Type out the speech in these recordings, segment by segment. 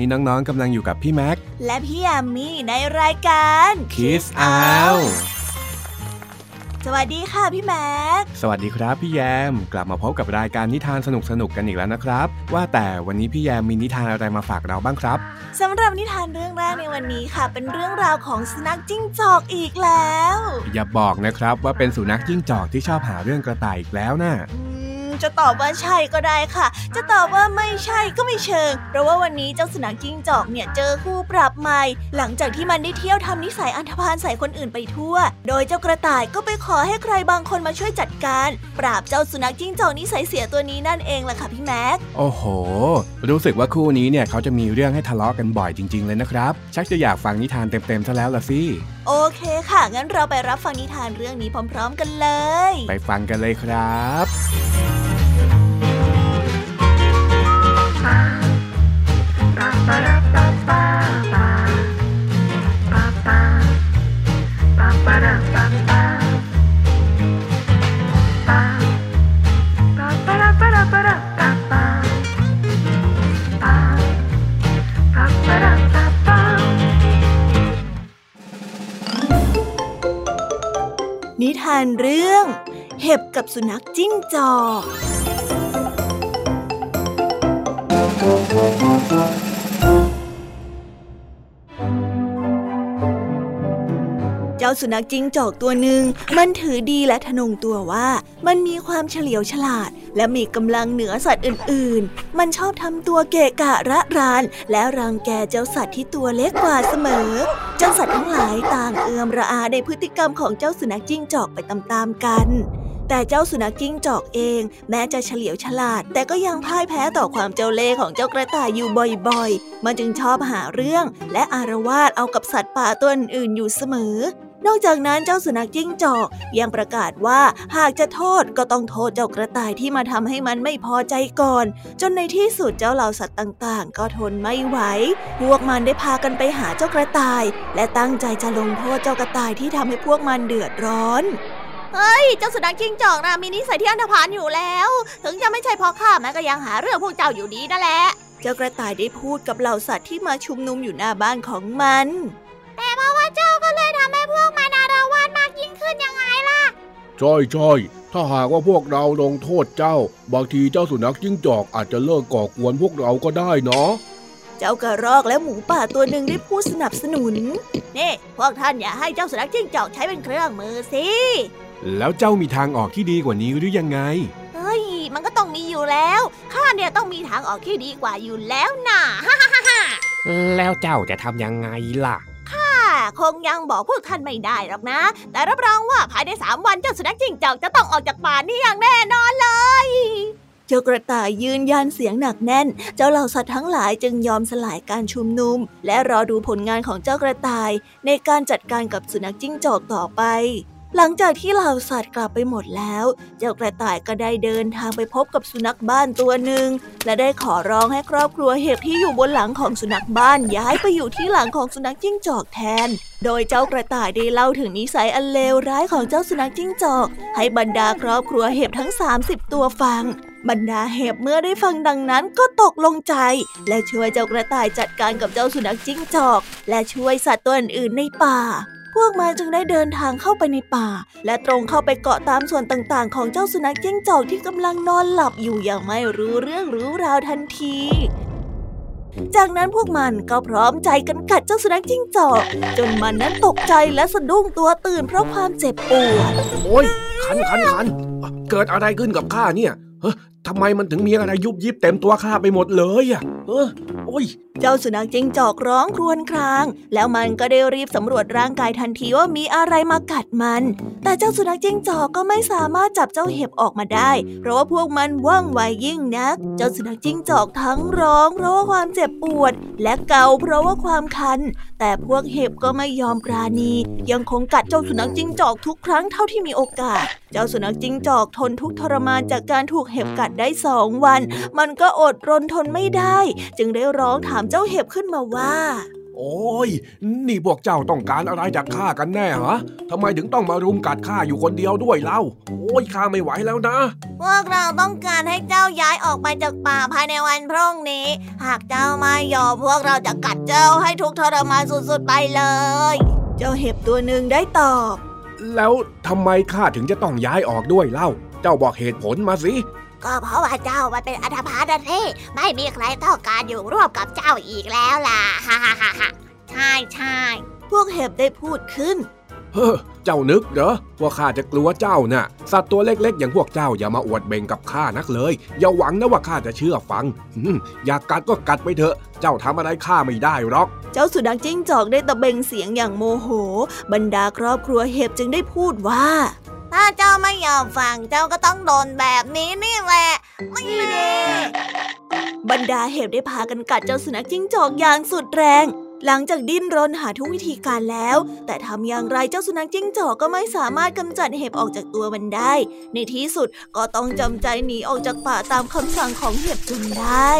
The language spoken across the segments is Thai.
นนี้น้องๆกำลังอยู่กับพี่แม็ก และพี่แอมมี่ในรายการ Kiss Out สวัสดีค่ะพี่แม็ก สวัสดีครับพี่แยม กลับมาพบกับรายการนิทานสนุกๆกันอีกแล้วนะครับ ว่าแต่วันนี้พี่แยมมีนิทานอะไรมาฝากเราบ้างครับสำหรับนิทานเรื่องแรกในวันนี้ค่ะ เป็นเรื่องราวของสุนัขจิ้งจอกอีกแล้ว อย่าบอกนะครับว่าเป็นสุนัขจิ้งจอกที่ชอบหาเรื่องกระต่ายอีกแล้วนะ่ะอืม จะตอบว่าใช่ก็ได้ค่ะ จะตอบว่าไม่ใช่ก็ไม่เชิง เพราะว่าวันนี้เจ้าสุนัขจิ้งจอกเนี่ยเจอคู่ปรับใหม่ หลังจากที่มันได้เที่ยวทำนิสัยอันธพาลใส่คนอื่นไปทั่ว โดยเจ้ากระต่ายก็ไปขอให้ใครบางคนมาช่วยจัดการ ปราบเจ้าสุนัขจิ้งจอกนิสัยเสียตัวนี้นั่นเองล่ะค่ะพี่แม็ก โอ้โห รู้สึกว่าคู่นี้เนี่ยเขาจะมีเรื่องให้ทะเลาะกันบ่อยจริง ๆ เลยนะครับ ชักจะอยากฟังนิทานเต็มๆซะแล้วล่ะสิ โอเคค่ะ งั้นเราไปรับฟังนิทานเรื่องนี้พร้อม ๆ กันเลย ไปฟังกันเลยครับ นิทานเรื่อง เห็บกับสุนัขจิ้งจอก เจ้าสุนัขจิ้งจอกตัวหนึ่งมันถือดีและทะนงตัวว่า มันมีความเฉลียวฉลาด และมีกำลังเหนือสัตว์อื่น ๆ มันชอบทำตัวเกะกะระราน และรังแกเจ้าสัตว์ที่ตัวเล็กกว่าเสมอจ้าสัตว์ทั้งหลายต่างเอือมระอาในพฤติกรรมของเจ้าสุนัขจิ้งจอกไปตามๆกัน แต่เจ้าสุนัขจิ้งจอกเอง แม้จะเฉลียวฉลาด แต่ก็ยังพ่ายแพ้ต่อความเจ้าเล่ห์ของเจ้ากระต่ายอยู่บ่อยๆ มันจึงชอบหาเรื่อง และอารวาสเอากับสัตว์ป่าตัวอื่นอยู่เสมอ นอกจากนั้นเจ้าสุนัขจิ้งจอกยังประกาศว่าหากจะโทษก็ต้องโทษเจ้ากระต่ายที่มาทำให้มันไม่พอใจก่อน จนในที่สุดเจ้าเหล่าสัตว์ต่างๆ ก็ทนไม่ไหว พวกมันได้พากันไปหาเจ้ากระต่าย และตั้งใจจะลงโทษเจ้ากระต่ายที่ทำให้พวกมันเดือดร้อน เฮ้ย เจ้าสุนัขจิ้งจอกนะมีนิสัยที่อันธพาลอยู่แล้ว ถึงจะไม่ใช่พ่อข้าแม้ก็ยังหาเรื่องพวกเจ้าอยู่ดีนั่นแหละ เจ้ากระต่ายได้พูดกับเหล่าสัตว์ที่มาชุมนุมอยู่หน้าบ้านของมัน แต่เพราะว่าเจ้าก็เลยทำให้พวกมันอารวาสมากยิ่งขึ้นยังไงล่ะใช่ใช่ถ้าหากว่าพวกเราลงโทษเจ้า บางทีเจ้าสุนัขจิ้งจอกอาจจะเลิกก่อกวนพวกเราก็ได้เนาะเจ้ากระรอกและหมูป่าตัวหนึ่งได้พูดสนับสนุน นี่ พวกท่านอย่าให้เจ้าสุนัขจิ้งจอกใช้เป็นเครื่องมือสิ แล้วเจ้ามีทางออกที่ดีกว่านี้หรือยังไง เฮ้ย มันก็ต้องมีอยู่แล้ว ข้าเนี่ยต้องมีทางออกที่ดีกว่าอยู่แล้วน่ะฮ่าฮ่าฮ่าแล้วเจ้าจะทำยังไงล่ะ ข้าคงยังบอกพวกท่านไม่ได้หรอกนะ แต่รับรองว่าภายในสามวันเจ้าสุนัขจิ้งจอกจะต้องออกจากป่านี้อย่างแน่นอนเลยเจ้ากระต่ายยืนยันเสียงหนักแน่น เจ้าเหล่าสัตว์ทั้งหลายจึงยอมสลายการชุมนุม และรอดูผลงานของเจ้ากระต่ายในการจัดการกับสุนัขจิ้งจอกต่อไป หลังจากที่เหล่าสัตว์กลับไปหมดแล้ว เจ้ากระต่ายก็ได้เดินทางไปพบกับสุนัขบ้านตัวหนึ่ง และได้ขอร้องให้ครอบครัวเห็บที่อยู่บนหลังของสุนัขบ้านย้ายไปอยู่ที่หลังของสุนัขจิ้งจอกแทน โดยเจ้ากระต่ายได้เล่าถึงนิสัยอันเลวร้ายของเจ้าสุนัขจิ้งจอก ให้บรรดาครอบครัวเห็บทั้ง 30 ตัวฟัง บรรดาเห็บเมื่อได้ฟังดังนั้นก็ตกลงใจ และช่วยเจ้ากระต่ายจัดการกับเจ้าสุนัขจิ้งจอก และช่วยสัตว์ตัวอื่นๆในป่า พวกมันจึงได้เดินทางเข้าไปในป่า และตรงเข้าไปเกาะตามส่วนต่างๆ ของเจ้าสุนัขจิ้งจอกที่กำลังนอนหลับอยู่อย่างไม่รู้เรื่องรู้ราวทันที จากนั้นพวกมันก็พร้อมใจกันกัดเจ้าสุนัขจิ้งจอก จนมันนั้นตกใจและสะดุ้งตัวตื่นเพราะความเจ็บปวด โอ้ยคันคันคันเกิดอะไรขึ้นกับข้าเนี่ยเฮ้ย ทำไมมันถึงมีอะไรยุบยิบเต็มตัวข้าไปหมดเลยอะเออโอ้ย เจ้าสุนัขจิ้งจอกร้องครวญคราง แล้วมันก็ได้รีบสำรวจร่างกายทันทีว่ามีอะไรมากัดมัน แต่เจ้าสุนัขจิ้งจอกก็ไม่สามารถจับเจ้าเห็บออกมาได้ เพราะว่าพวกมันว่องไวยิ่งนัก เจ้าสุนัขจิ้งจอกทั้งร้องเพราะว่าความเจ็บปวด และเกาเพราะว่าความคัน แต่พวกเห็บก็ไม่ยอมปราณี ยังคงกัดเจ้าสุนัขจิ้งจอกทุกครั้งเท่าที่มีโอกาส เจ้าสุนัขจิ้งจอกทนทุกทรมานจากการถูกเห็บกัดได้สองวัน มันก็อดรนทนไม่ได้ จึงได้ร้องถามเจ้าเห็บขึ้นมาว่า โอ้ย นี่พวกเจ้าต้องการอะไรจากข้ากันแน่ฮะทำไมถึงต้องมารุมกัดข้าอยู่คนเดียวด้วยเล่า โอ้ยข้าไม่ไหวแล้วนะ พวกเราต้องการให้เจ้าย้ายออกไปจากป่าภายในวันพรุ่งนี้ หากเจ้าไม่ยอมพวกเราจะกัดเจ้าให้ทุกข์ทรมานสุดๆไปเลย เจ้าเห็บตัวหนึ่งได้ตอบ แล้วทำไมข้าถึงจะต้องย้ายออกด้วยเล่า เจ้าบอกเหตุผลมาสิ ก็เพราะว่าเจ้ามันเป็นอัธพาลนะที่ไม่มีใครต้องการอยู่ร่วมกับเจ้าอีกแล้วล่ะฮ่าฮ่าฮ่าฮ่าใช่ใช่พวกเห็บได้พูดขึ้น เฮ้อเจ้านึกเหรอว่าข้าจะกลัวเจ้าน่ะ สัตว์ตัวเล็กๆ อย่างพวกเจ้าอย่ามาอวดเบ่งกับข้านักเลย อย่าหวังนะว่าข้าจะเชื่อฟังอืมอยากกัดก็กัดไปเถอะ เจ้าทำอะไรข้าไม่ได้หรอก เจ้าสุนัขจิ้งจอกได้ตะเบงเสียงอย่างโมโห บรรดาครอบครัวเห็บจึงได้พูดว่า ถ้าเจ้าไม่ยอมฟังเจ้าก็ต้องโดนแบบนี้นี่แหละนี่แน่บรรดาเห็บได้พากันกัดเจ้าสุนัขจิ้งจอกอย่างสุดแรง หลังจากดิ้นรนหาทุกวิธีการแล้ว แต่ทำอย่างไรเจ้าสุนัขจิ้งจอกก็ไม่สามารถกำจัดเห็บออกจากตัวมันได้ ในที่สุดก็ต้องจำใจหนีออกจากป่าตามคำสั่งของเห็บจนได้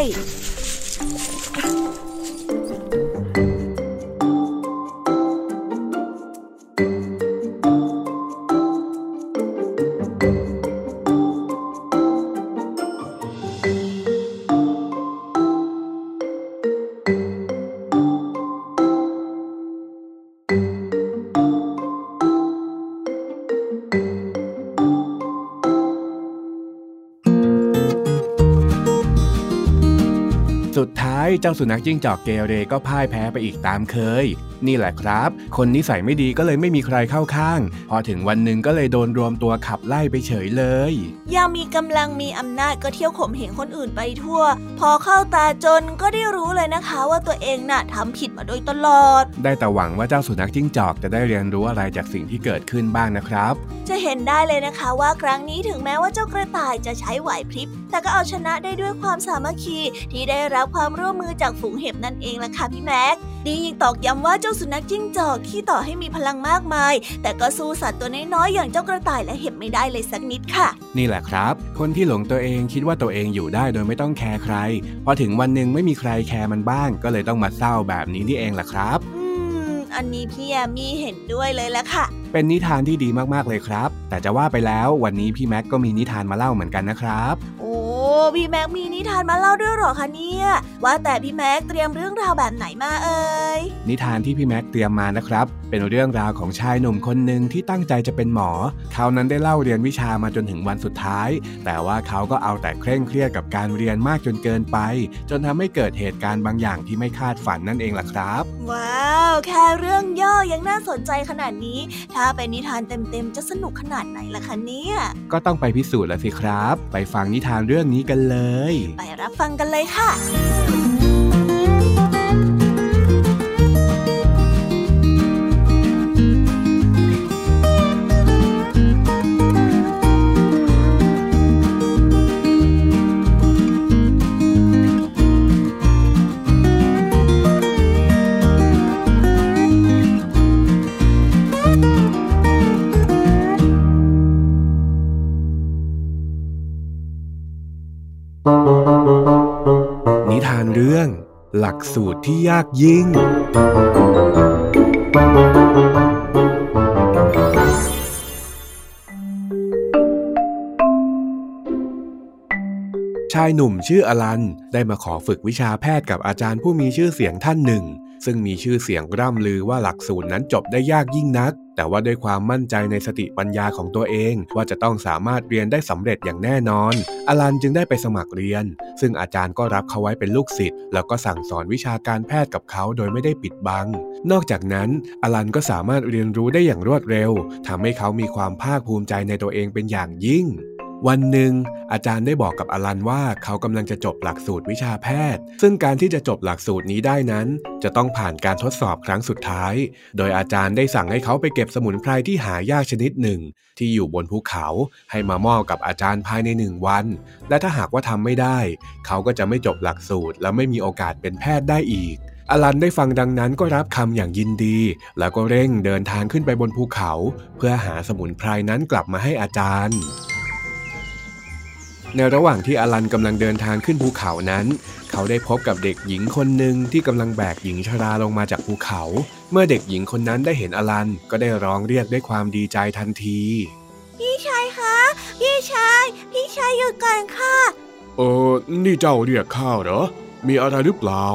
เจ้าสุนัขจิ้งจอกเกเรก็พ่ายแพ้ไปอีกตามเคย นี่แหละครับ คนนิสัยไม่ดีก็เลยไม่มีใครเข้าข้าง พอถึงวันหนึ่งก็เลยโดนรวมตัวขับไล่ไปเฉยเลยยามมีกำลังมีอำนาจก็เที่ยวข่มเหงคนอื่นไปทั่ว พอเข้าตาจนก็ได้รู้เลยนะคะ ว่าตัวเองน่ะทำผิดมาโดยตลอด ได้แต่หวังว่าเจ้าสุนัขจิ้งจอกจะได้เรียนรู้อะไรจากสิ่งที่เกิดขึ้นบ้างนะครับ จะเห็นได้เลยนะคะว่าครั้งนี้ถึงแม้ว่าเจ้ากระต่ายจะใช้ไหวพริบ แต่ก็เอาชนะได้ด้วยความสามัคคีที่ได้รับความร่วมมือจากฝูงเห็บนั่นเองล่ะค่ะพี่แม็กดียิ่งตอกย้ำว่าเจ้าสุนัขจิ้งจอกที่ต่อให้มีพลังมากมาย แต่ก็สู้สัตว์ตัวน้อยๆอย่างเจ้ากระต่ายและเห็บไม่ได้เลยสักนิดค่ะ นี่แหละครับ คนที่หลงตัวเองคิดว่าตัวเองอยู่ได้โดยไม่ต้องแคร์ใคร พอถึงวันหนึ่งไม่มีใครแคร์มันบ้าง ก็เลยต้องมาเศร้าแบบนี้นี่เองล่ะครับ อืม อันนี้พี่แยมมีเห็นด้วยเลยละค่ะเป็นนิทานที่ดีมากๆเลยครับ แต่จะว่าไปแล้ววันนี้พี่แม็กก็มีนิทานมาเล่าเหมือนกันนะครับโอ้ พี่แม็กมีนิทานมาเล่าด้วยหรอคะเนี่ย ว่าแต่พี่แม็กเตรียมเรื่องราวแบบไหนมาเอ่ยนิทานที่พี่แม็กเตรียมมานะครับ เป็นเรื่องราวของชายหนุ่มคนหนึ่งที่ตั้งใจจะเป็นหมอ เขานั้นได้เล่าเรียนวิชามาจนถึงวันสุดท้าย แต่ว่าเขาก็เอาแต่เคร่งเครียดกับการเรียนมากจนเกินไป จนทำให้เกิดเหตุการณ์บางอย่างที่ไม่คาดฝันนั่นเองล่ะครับ ว้าว แค่เรื่องย่อยังน่าสนใจขนาดนี้ ถ้าเป็นนิทานเต็มๆ จะสนุกขนาดไหนล่ะคะเนี่ย ก็ต้องไปพิสูจน์แล้วสิครับ ไปฟังนิทานเรื่องนี้กันเลย ไปรับฟังกันเลยค่ะ กสูตรที่ยากยิ่ง ชายหนุ่มชื่ออลันได้มาขอฝึกวิชาแพทย์กับอาจารย์ผู้มีชื่อเสียงท่านหนึ่ง ซึ่งมีชื่อเสียงร่ำลือว่าหลักสูตรนั้นจบได้ยากยิ่งนัก แต่ว่าด้วยความมั่นใจในสติปัญญาของตัวเอง ว่าจะต้องสามารถเรียนได้สำเร็จอย่างแน่นอน อลันจึงได้ไปสมัครเรียน ซึ่งอาจารย์ก็รับเขาไว้เป็นลูกศิษย์แล้วก็สั่งสอนวิชาการแพทย์กับเขาโดยไม่ได้ปิดบัง นอกจากนั้น อลันก็สามารถเรียนรู้ได้อย่างรวดเร็วทำให้เขามีความภาคภูมิใจในตัวเองเป็นอย่างยิ่ง วันหนึ่งอาจารย์ได้บอกกับอลันว่าเขากำลังจะจบหลักสูตรวิชาแพทย์ ซึ่งการที่จะจบหลักสูตรนี้ได้นั้น จะต้องผ่านการทดสอบครั้งสุดท้าย โดยอาจารย์ได้สั่งให้เขาไปเก็บสมุนไพรที่หายากชนิดหนึ่ง ที่อยู่บนภูเขาให้มามอบกับอาจารย์ภายในหนึ่งวัน และถ้าหากว่าทำไม่ได้ เขาก็จะไม่จบหลักสูตร และไม่มีโอกาสเป็นแพทย์ได้อีกอลันได้ฟังดังนั้นก็รับคำอย่างยินดี แล้วก็เร่งเดินทางขึ้นไปบนภูเขา เพื่อหาสมุนไพรนั้นกลับมาให้อาจารย์ ในระหว่างที่อลันกำลังเดินทางขึ้นภูเขานั้น เขาได้พบกับเด็กหญิงคนหนึ่งที่กำลังแบกหญิงชราลงมาจากภูเขา เมื่อเด็กหญิงคนนั้นได้เห็นอลันก็ได้ร้องเรียกด้วยความดีใจทันที พี่ชายคะพี่ชาย พี่ชายหยุดก่อนค่ะ เออนี่เจ้าเรียกข้าเหรอ มีอะไรหรือเปล่า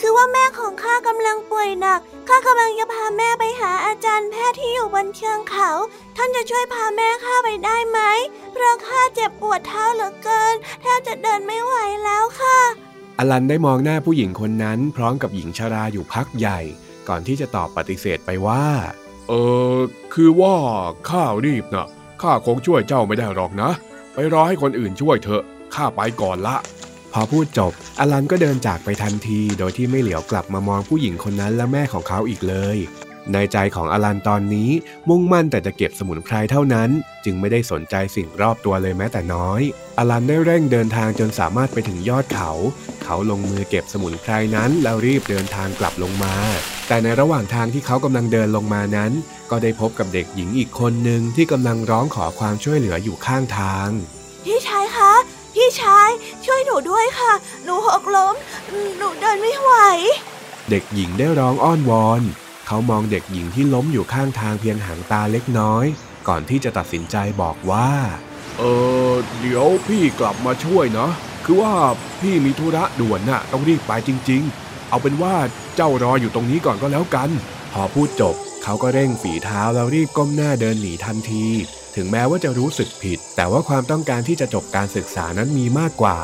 คือว่าแม่ของข้ากำลังป่วยหนักข้ากำลังจะพาแม่ไปหาอาจารย์ แพทย์ที่อยู่บนเชิงเขา ท่านจะช่วยพาแม่ข้าไปได้ไหม เพราะข้าเจ็บปวดเท้าเหลือเกิน แทบจะเดินไม่ไหวแล้วค่ะ อลันได้มองหน้าผู้หญิงคนนั้น พร้อมกับหญิงชราอยู่พักใหญ่ ก่อนที่จะตอบปฏิเสธไปว่า เออ คือว่าข้ารีบนะข้าคงช่วยเจ้าไม่ได้หรอกนะ ไปรอให้คนอื่นช่วยเถอะ ข้าไปก่อนละพอพูดจบ อลันก็เดินจากไปทันที โดยที่ไม่เหลียวกลับมามองผู้หญิงคนนั้นและแม่ของเขาอีกเลย ในใจของอลันตอนนี้มุ่งมั่นแต่จะเก็บสมุนไพรเท่านั้น จึงไม่ได้สนใจสิ่งรอบตัวเลยแม้แต่น้อย อลันได้เร่งเดินทางจนสามารถไปถึงยอดเขา เขาลงมือเก็บสมุนไพรนั้นแล้วรีบเดินทางกลับลงมา แต่ในระหว่างทางที่เขากำลังเดินลงมานั้น ก็ได้พบกับเด็กหญิงอีกคนหนึ่งที่กำลังร้องขอความช่วยเหลืออยู่ข้างทาง พี่ชายคะพี่ชายช่วยหนูด้วยค่ะ หนูหกล้ม หนูเดินไม่ไหว เด็กหญิงได้ร้องอ้อนวอน เขามองเด็กหญิงที่ล้มอยู่ข้างทางเพียงหางตาเล็กน้อย ก่อนที่จะตัดสินใจบอกว่า เออเดี๋ยวพี่กลับมาช่วยนะคือว่าพี่มีธุระด่วนน่ะต้องรีบไปจริง ๆ เอาเป็นว่าเจ้ารออยู่ตรงนี้ก่อนก็แล้วกัน พอพูดจบ เขาก็เร่งฝีเท้าแล้วรีบก้มหน้าเดินหนีทันที ถึงแม้ว่าจะรู้สึกผิด แต่ว่าความต้องการที่จะจบการศึกษานั้นมีมากกว่า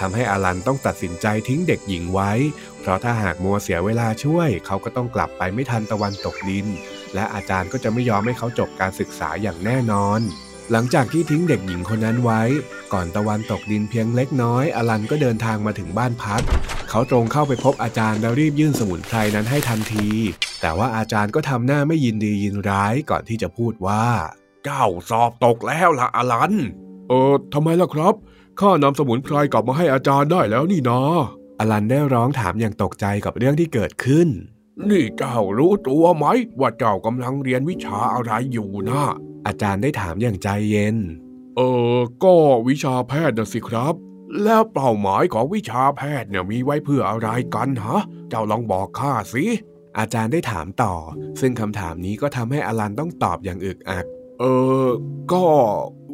ทำให้อลันต้องตัดสินใจทิ้งเด็กหญิงไว้ เพราะถ้าหากมัวเสียเวลาช่วย เขาก็ต้องกลับไปไม่ทันตะวันตกดิน และอาจารย์ก็จะไม่ยอมให้เขาจบการศึกษาอย่างแน่นอน หลังจากที่ทิ้งเด็กหญิงคนนั้นไว้ ก่อนตะวันตกดินเพียงเล็กน้อยอลันก็เดินทางมาถึงบ้านพัก เขาตรงเข้าไปพบอาจารย์แล้วรีบยื่นสมุนไพรนั้นให้ทันที แต่ว่าอาจารย์ก็ทำหน้าไม่ยินดียินร้ายก่อนที่จะพูดว่า เจ้าสอบตกแล้วล่ะอลัน เออทำไมล่ะครับ ข้านำสมุนไพรกลับมาให้อาจารย์ได้แล้วนี่นาอลันได้ร้องถามอย่างตกใจกับเรื่องที่เกิดขึ้น นี่เจ้ารู้ตัวไหม ว่าเจ้ากำลังเรียนวิชาอะไรอยู่นะอาจารย์ได้ถามอย่างใจเย็น เออ ก็วิชาแพทย์นะสิครับ แล้วเป้าหมายของวิชาแพทย์เนี่ยมีไว้เพื่ออะไรกันฮะ เจ้าลองบอกข้าสิ อาจารย์ได้ถามต่อ ซึ่งคำถามนี้ก็ทำให้อลันต้องตอบอย่างอึกอัก เออ ก็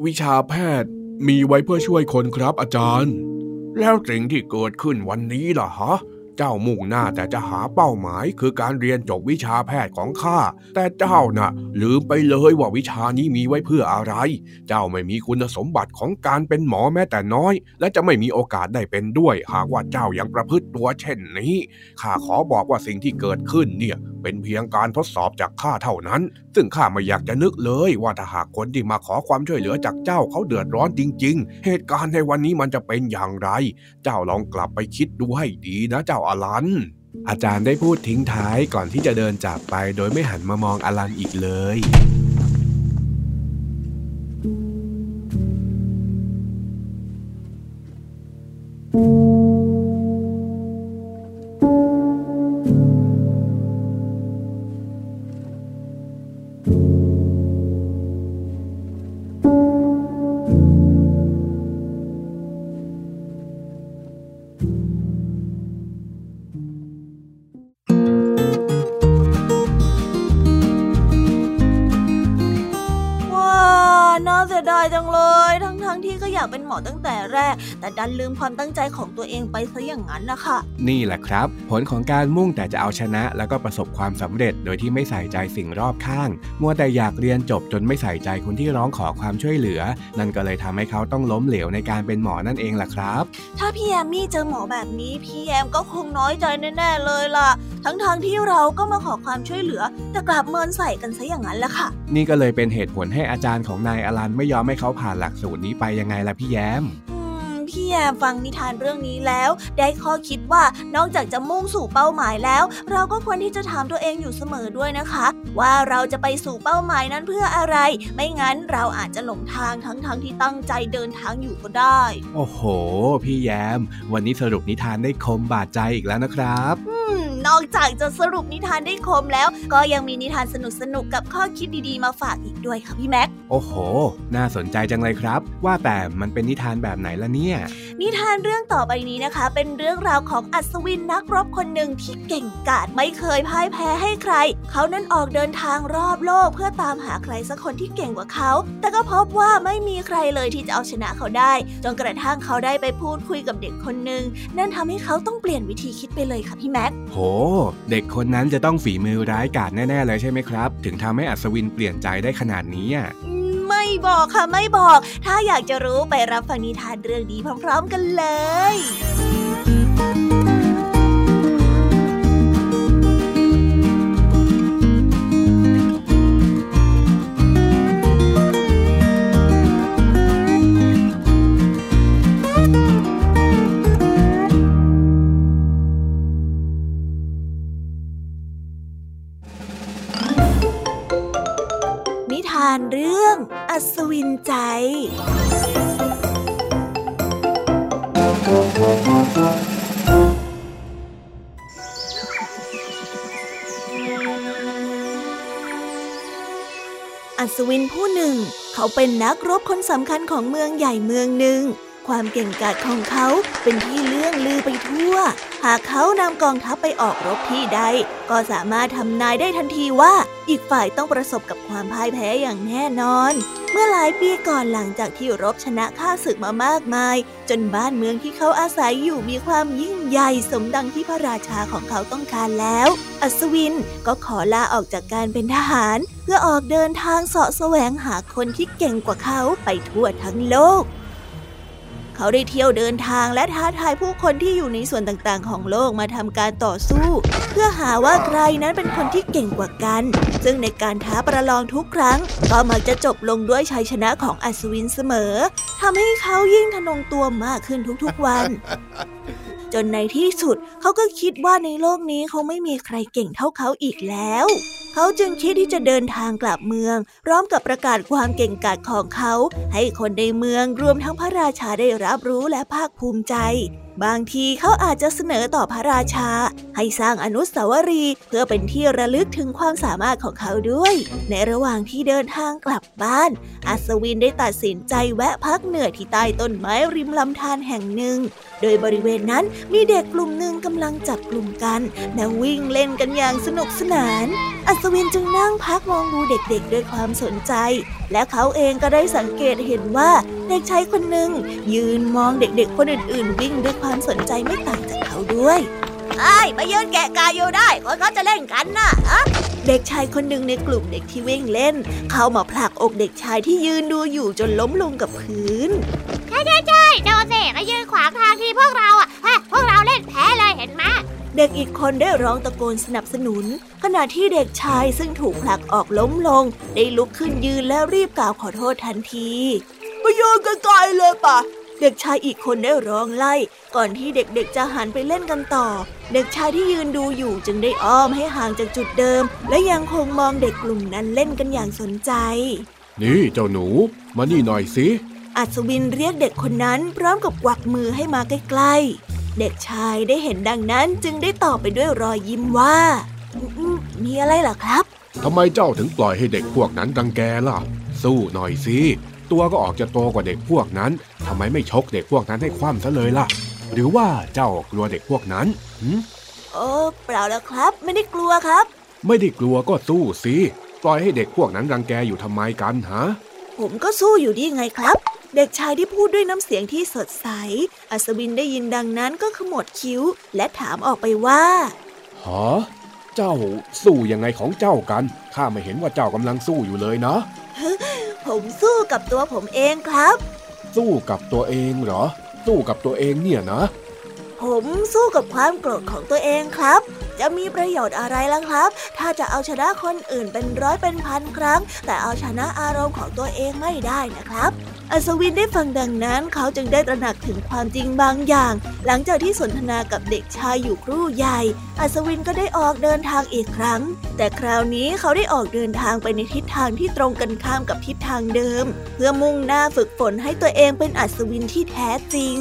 วิชาแพทย์ มีไว้เพื่อช่วยคนครับอาจารย์ แล้วสิ่งที่เกิดขึ้นวันนี้ล่ะฮะ เจ้ามุ่งหน้าแต่จะหาเป้าหมายคือการเรียนจบวิชาแพทย์ของข้า แต่เจ้าน่ะ ลืมไปเลยว่าวิชานี้มีไว้เพื่ออะไร เจ้าไม่มีคุณสมบัติของการเป็นหมอแม้แต่น้อย และจะไม่มีโอกาสได้เป็นด้วย หากว่าเจ้ายังประพฤติตัวเช่นนี้ข้าขอบอกว่าสิ่งที่เกิดขึ้นเนี่ย เป็นเพียงการทดสอบจากข้าเท่านั้น ซึ่งข้าไม่อยากจะนึกเลยว่าถ้าหากคนที่มาขอความช่วยเหลือจากเจ้าเขาเดือดร้อนจริง ๆ เหตุการณ์ในวันนี้มันจะเป็นอย่างไร เจ้าลองกลับไปคิดดูให้ดีนะเจ้าอลัน อาจารย์ได้พูดทิ้งท้ายก่อนที่จะเดินจากไปโดยไม่หันมามองอลันอีกเลยว้ น่าเสียดายจังเลย ทั้งๆที่ก็อยากเป็นหมอตั้งแต่แรก แต่ดันลืมความตั้งใจของตัวเองไปซะอย่างนั้นนะคะนี่แหละครับ ผลของการมุ่งแต่จะเอาชนะแล้วก็ประสบความสำเร็จ โดยที่ไม่ใส่ใจสิ่งรอบข้าง มัวแต่อยากเรียนจบจนไม่ใส่ใจคนที่ร้องขอความช่วยเหลือ นั่นก็เลยทำให้เขาต้องล้มเหลวในการเป็นหมอนั่นเองล่ะครับ ถ้าพี่แอมมี่เจอหมอแบบนี้พี่แอมก็คงน้อยใจแน่ๆเลยล่ะ ทั้งๆที่เราก็มาขอความช่วยเหลือ แต่กลับเมินใส่กันซะอย่างนั้นแหละค่ะ นี่ก็เลยเป็นเหตุผลให้อาจารย์ของนายอลันไม่ยอมให้เขาผ่านหลักสูตรนี้ไปยังไงล่ะพี่แย้มอืมพี่แอมฟังนิทานเรื่องนี้แล้ว ได้ข้อคิดว่านอกจากจะมุ่งสู่เป้าหมายแล้ว เราก็ควรที่จะถามตัวเองอยู่เสมอด้วยนะคะ ว่าเราจะไปสู่เป้าหมายนั้นเพื่ออะไร ไม่งั้นเราอาจจะหลงทางทั้งๆทที่ตั้งใจเดินทางอยู่ก็ได้ โอ้โห พี่แย้มวันนี้สรุปนิทานได้คมบาดใจอีกแล้วนะครับอื นอกจากจะสรุปนิทานได้คมแล้ว ก็ยังมีนิทานสนุกสนุกกับข้อคิดดีๆ มาฝากอีกด้วยค่ะพี่แม็ก โอ้โห น่าสนใจจังเลยครับ ว่าแต่มันเป็นนิทานแบบไหนล่ะเนี่ย นิทานเรื่องต่อไปนี้นะคะ เป็นเรื่องราวของอัศวินนักรบคนหนึ่งที่เก่งกาจไม่เคยพ่ายแพ้ให้ใคร เขานั้นออกเดินทางรอบโลกเพื่อตามหาใครสักคนที่เก่งกว่าเขา แต่ก็พบว่าไม่มีใครเลยที่จะเอาชนะเขาได้ จนกระทั่งเขาได้ไปพูดคุยกับเด็กคนหนึ่งนั่นทำให้เขาต้องเปลี่ยนวิธีคิดไปเลยค่ะพี่แม็กโห เด็กคนนั้นจะต้องฝีมือร้ายกาจแน่ ๆ เลยใช่ไหมครับ ถึงทำให้อัศวินเปลี่ยนใจได้ขนาดนี้อะไม่บอกค่ะไม่บอก ถ้าอยากจะรู้ไปรับฟังนิทานเรื่องนี้พร้อม ๆ กันเลยานเรื่อง อัศวินใจ อัศวินผู้หนึ่ง เขาเป็นนักรบคนสำคัญของเมืองใหญ่เมืองหนึ่ง ความเก่งกาจของเขาเป็นที่เลื่องลือไปทั่ว หากเขานำกองทัพไปออกรบที่ใด ก็สามารถทำนายได้ทันทีว่า อีกฝ่ายต้องประสบกับความพ่ายแพ้อย่างแน่นอน เมื่อหลายปีก่อนหลังจากที่รบชนะข้าศึกมามากมาย จนบ้านเมืองที่เขาอาศัยอยู่มีความยิ่งใหญ่สมดังที่พระราชาของเขาต้องการแล้ว อัศวินก็ขอลาออกจากการเป็นทหาร เพื่อออกเดินทางเสาะแสวงหาคนที่เก่งกว่าเขาไปทั่วทั้งโลก เขาได้เที่ยวเดินทางและท้าทายผู้คนที่อยู่ในส่วนต่างๆ ของโลกมาทำการต่อสู้ เพื่อหาว่าใครนั้นเป็นคนที่เก่งกว่ากัน ซึ่งในการท้าประลองทุกครั้ง ก็มักจะจบลงด้วยชัยชนะของอัศวินเสมอทำให้เขายิ่งทะนงตัวมากขึ้นทุกๆวัน จนในที่สุดเขาก็คิดว่าในโลกนี้คงไม่มีใครเก่งเท่าเขาอีกแล้ว เขาจึงคิดที่จะเดินทางกลับเมือง พร้อมกับประกาศความเก่งกาจของเขา ให้คนในเมืองรวมทั้งพระราชาได้รับรู้และภาคภูมิใจบางทีเขาอาจจะเสนอต่อพระราชา ให้สร้างอนุสาวรีย์เพื่อเป็นที่ระลึกถึงความสามารถของเขาด้วย ในระหว่างที่เดินทางกลับบ้าน อัศวินได้ตัดสินใจแวะพักเหนื่อยที่ใต้ต้นไม้ริมลำธารแห่งหนึ่ง โดยบริเวณนั้นมีเด็กกลุ่มหนึ่งกำลังจับกลุ่มกันและวิ่งเล่นกันอย่างสนุกสนาน อัศวินจึงนั่งพักมองดูเด็กๆ ด้วยความสนใจ และเขาเองก็ได้สังเกตเห็นว่า เด็กชายคนหนึ่งยืนมองเด็กๆคนอื่นๆ วิ่งด้วยความสนใจไม่ต่างจากเขาด้วยไอ้มายืนแกะกายอยู่ได้คนเขาจะเล่นกันนะอะเด็กชายคนหนึ่งในกลุ่มเด็กที่วิ่งเล่น เข้ามาผลักอกเด็กชายที่ยืนดูอยู่จนล้มลงกับพื้นใช่ใช่ใช่โดนเสมายืนขวางทางที่พวกเราอะฮะพวกเราเล่นแพ้เลยเห็นไหมเด็กอีกคนได้ร้องตะโกนสนับสนุน ขณะที่เด็กชายซึ่งถูกผลักออกล้มลง ได้ลุกขึ้นยืนและรีบกล่าวขอโทษทันที ไปยืนไกลๆเลยป่ะ เด็กชายอีกคนได้ร้องไล่ ก่อนที่เด็กๆจะหันไปเล่นกันต่อ เด็กชายที่ยืนดูอยู่จึงได้อ้อมให้ห่างจากจุดเดิม และยังคงมองเด็กกลุ่มนั้นเล่นกันอย่างสนใจ นี่เจ้าหนู มานี่หน่อยสิ อัศวินเรียกเด็กคนนั้นพร้อมกับกวักมือให้มาใกล้ๆ เด็กชายได้เห็นดังนั้นจึงได้ตอบไปด้วยรอยยิ้มว่าอืมมีอะไรเหรอครับทำไมเจ้าถึงปล่อยให้เด็กพวกนั้นรังแกล่ะ สู้หน่อยสิ ตัวก็ออกจะโตกว่าเด็กพวกนั้นทำไมไม่ชกเด็กพวกนั้นให้คว่ำซะเลยล่ะ หรือว่าเจ้ากลัวเด็กพวกนั้นหืมโอ้เปล่าแล้วครับ ไม่ได้กลัวครับ ไม่ได้กลัวก็สู้สิปล่อยให้เด็กพวกนั้นรังแกอยู่ทำไมกันฮะผมก็สู้อยู่ดีไงครับ เด็กชายที่พูดด้วยน้ำเสียงที่สดใส อัศวินได้ยินดังนั้นก็ขมวดคิ้ว และถามออกไปว่าฮะเจ้าสู้ยังไงของเจ้ากันข้าไม่เห็นว่าเจ้ากำลังสู้อยู่เลยนะ ผมสู้กับตัวผมเองครับ สู้กับตัวเองเหรอ สู้กับตัวเองเนี่ยนะ ผมสู้กับความโกรธของตัวเองครับ จะมีประโยชน์อะไรล่ะครับ ถ้าจะเอาชนะคนอื่นเป็นร้อยเป็นพันครั้ง แต่เอาชนะอารมณ์ของตัวเองไม่ได้นะครับ อัศวินได้ฟังดังนั้น เขาจึงได้ตระหนักถึงความจริงบางอย่าง หลังจากที่สนทนากับเด็กชายอยู่ครู่ใหญ่ อัศวินก็ได้ออกเดินทางอีกครั้ง แต่คราวนี้เขาได้ออกเดินทางไปในทิศทางที่ตรงกันข้ามกับทิศทางเดิม เพื่อมุ่งหน้าฝึกฝนให้ตัวเองเป็นอัศวินที่แท้จริง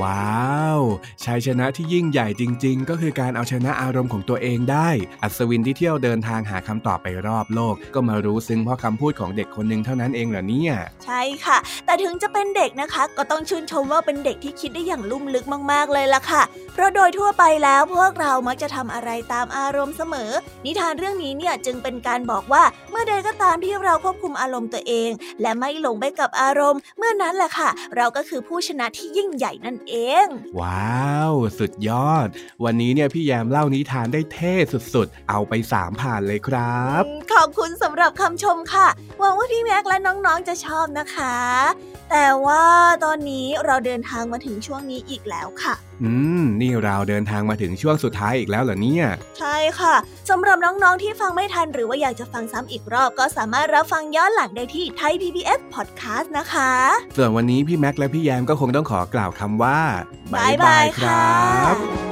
ว้าวชัยชนะที่ยิ่งใหญ่จริง ๆ ก็คือการเอาชนะอารมณ์ของตัวเองได้ อัศวินที่เที่ยวเดินทางหาคำตอบไปรอบโลก ก็มารู้ซึ้งเพราะคำพูดของเด็กคนหนึ่งเท่านั้นเองเหรอเนี่ย ใช่ค่ะ แต่ถึงจะเป็นเด็กนะคะ ก็ต้องชื่นชมว่าเป็นเด็กที่คิดได้อย่างลุ่มลึกมาก ๆเลยล่ะค่ะ เพราะโดยทั่วไปแล้วพวกเรามักจะทำอะไรตามอารมณ์เสมอ นิทานเรื่องนี้เนี่ยจึงเป็นการบอกว่าเมื่อใดก็ตามที่เราควบคุมอารมณ์ตัวเอง และไม่หลงไปกับอารมณ์ เมื่อนั้นแหละค่ะ เราก็คือผู้ชนะที่ยิ่งใหญ่นั่นเอง ว้าว สุดยอด วันนี้เนี่ยพี่แยมเล่านิทานได้เท่สุดๆ เอาไปสามผ่านเลยครับ ขอบคุณสำหรับคำชมค่ะ หวังว่าพี่แม็กและน้องๆจะชอบนะคะ แต่ว่าตอนนี้เราเดินทางมาถึงช่วงนี้อีกแล้วค่ะ อืม นี่เราเดินทางมาถึงช่วงสุดท้ายอีกแล้วเหรอเนี่ย ใช่ค่ะสำหรับน้องๆที่ฟังไม่ทันหรือว่าอยากจะฟังซ้ำอีกรอบ ก็สามารถรับฟังย้อนหลังได้ที่ไทย PBS Podcast นะคะ ส่วนวันนี้พี่แม็กและพี่แยมก็คงต้องขอกล่าวคำว่าบ๊ายบายครัค่ะบ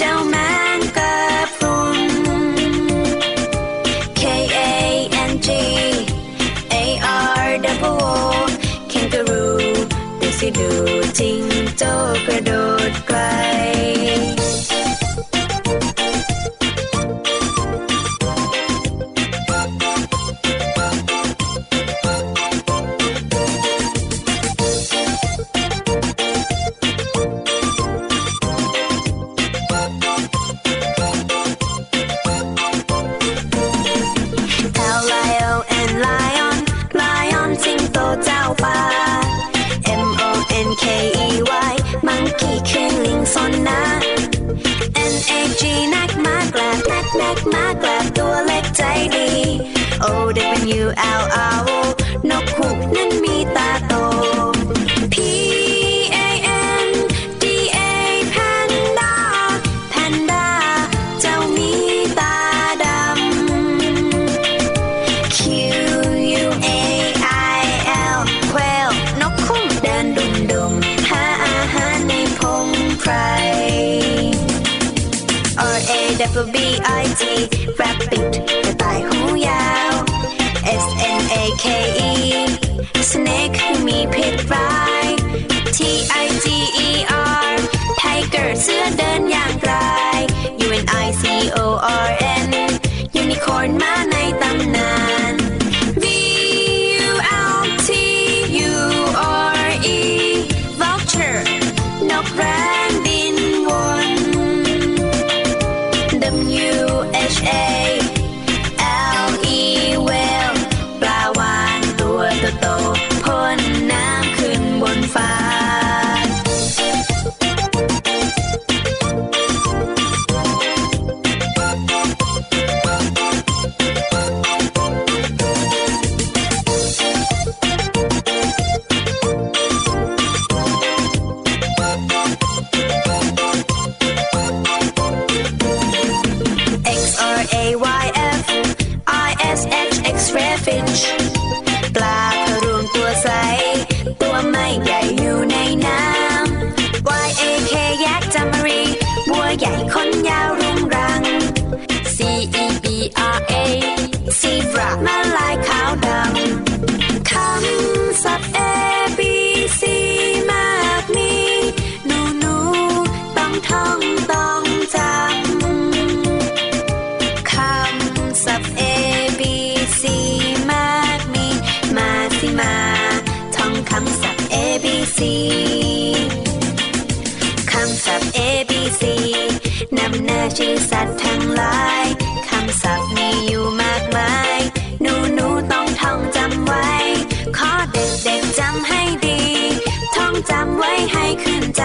จ้าแมงกะพรุน K A N G A R double O kangaroo ดูสิดูจิงโจ้กระโดดไกล rabbit ชื่อสัตว์ทั้งหลายคำศัพท์มีอยู่มากมาย หนูหนูต้องท่องจำไว้ ขอเด็กเด็กจำให้ดี ท่องจำไว้ให้ขึ้นใจ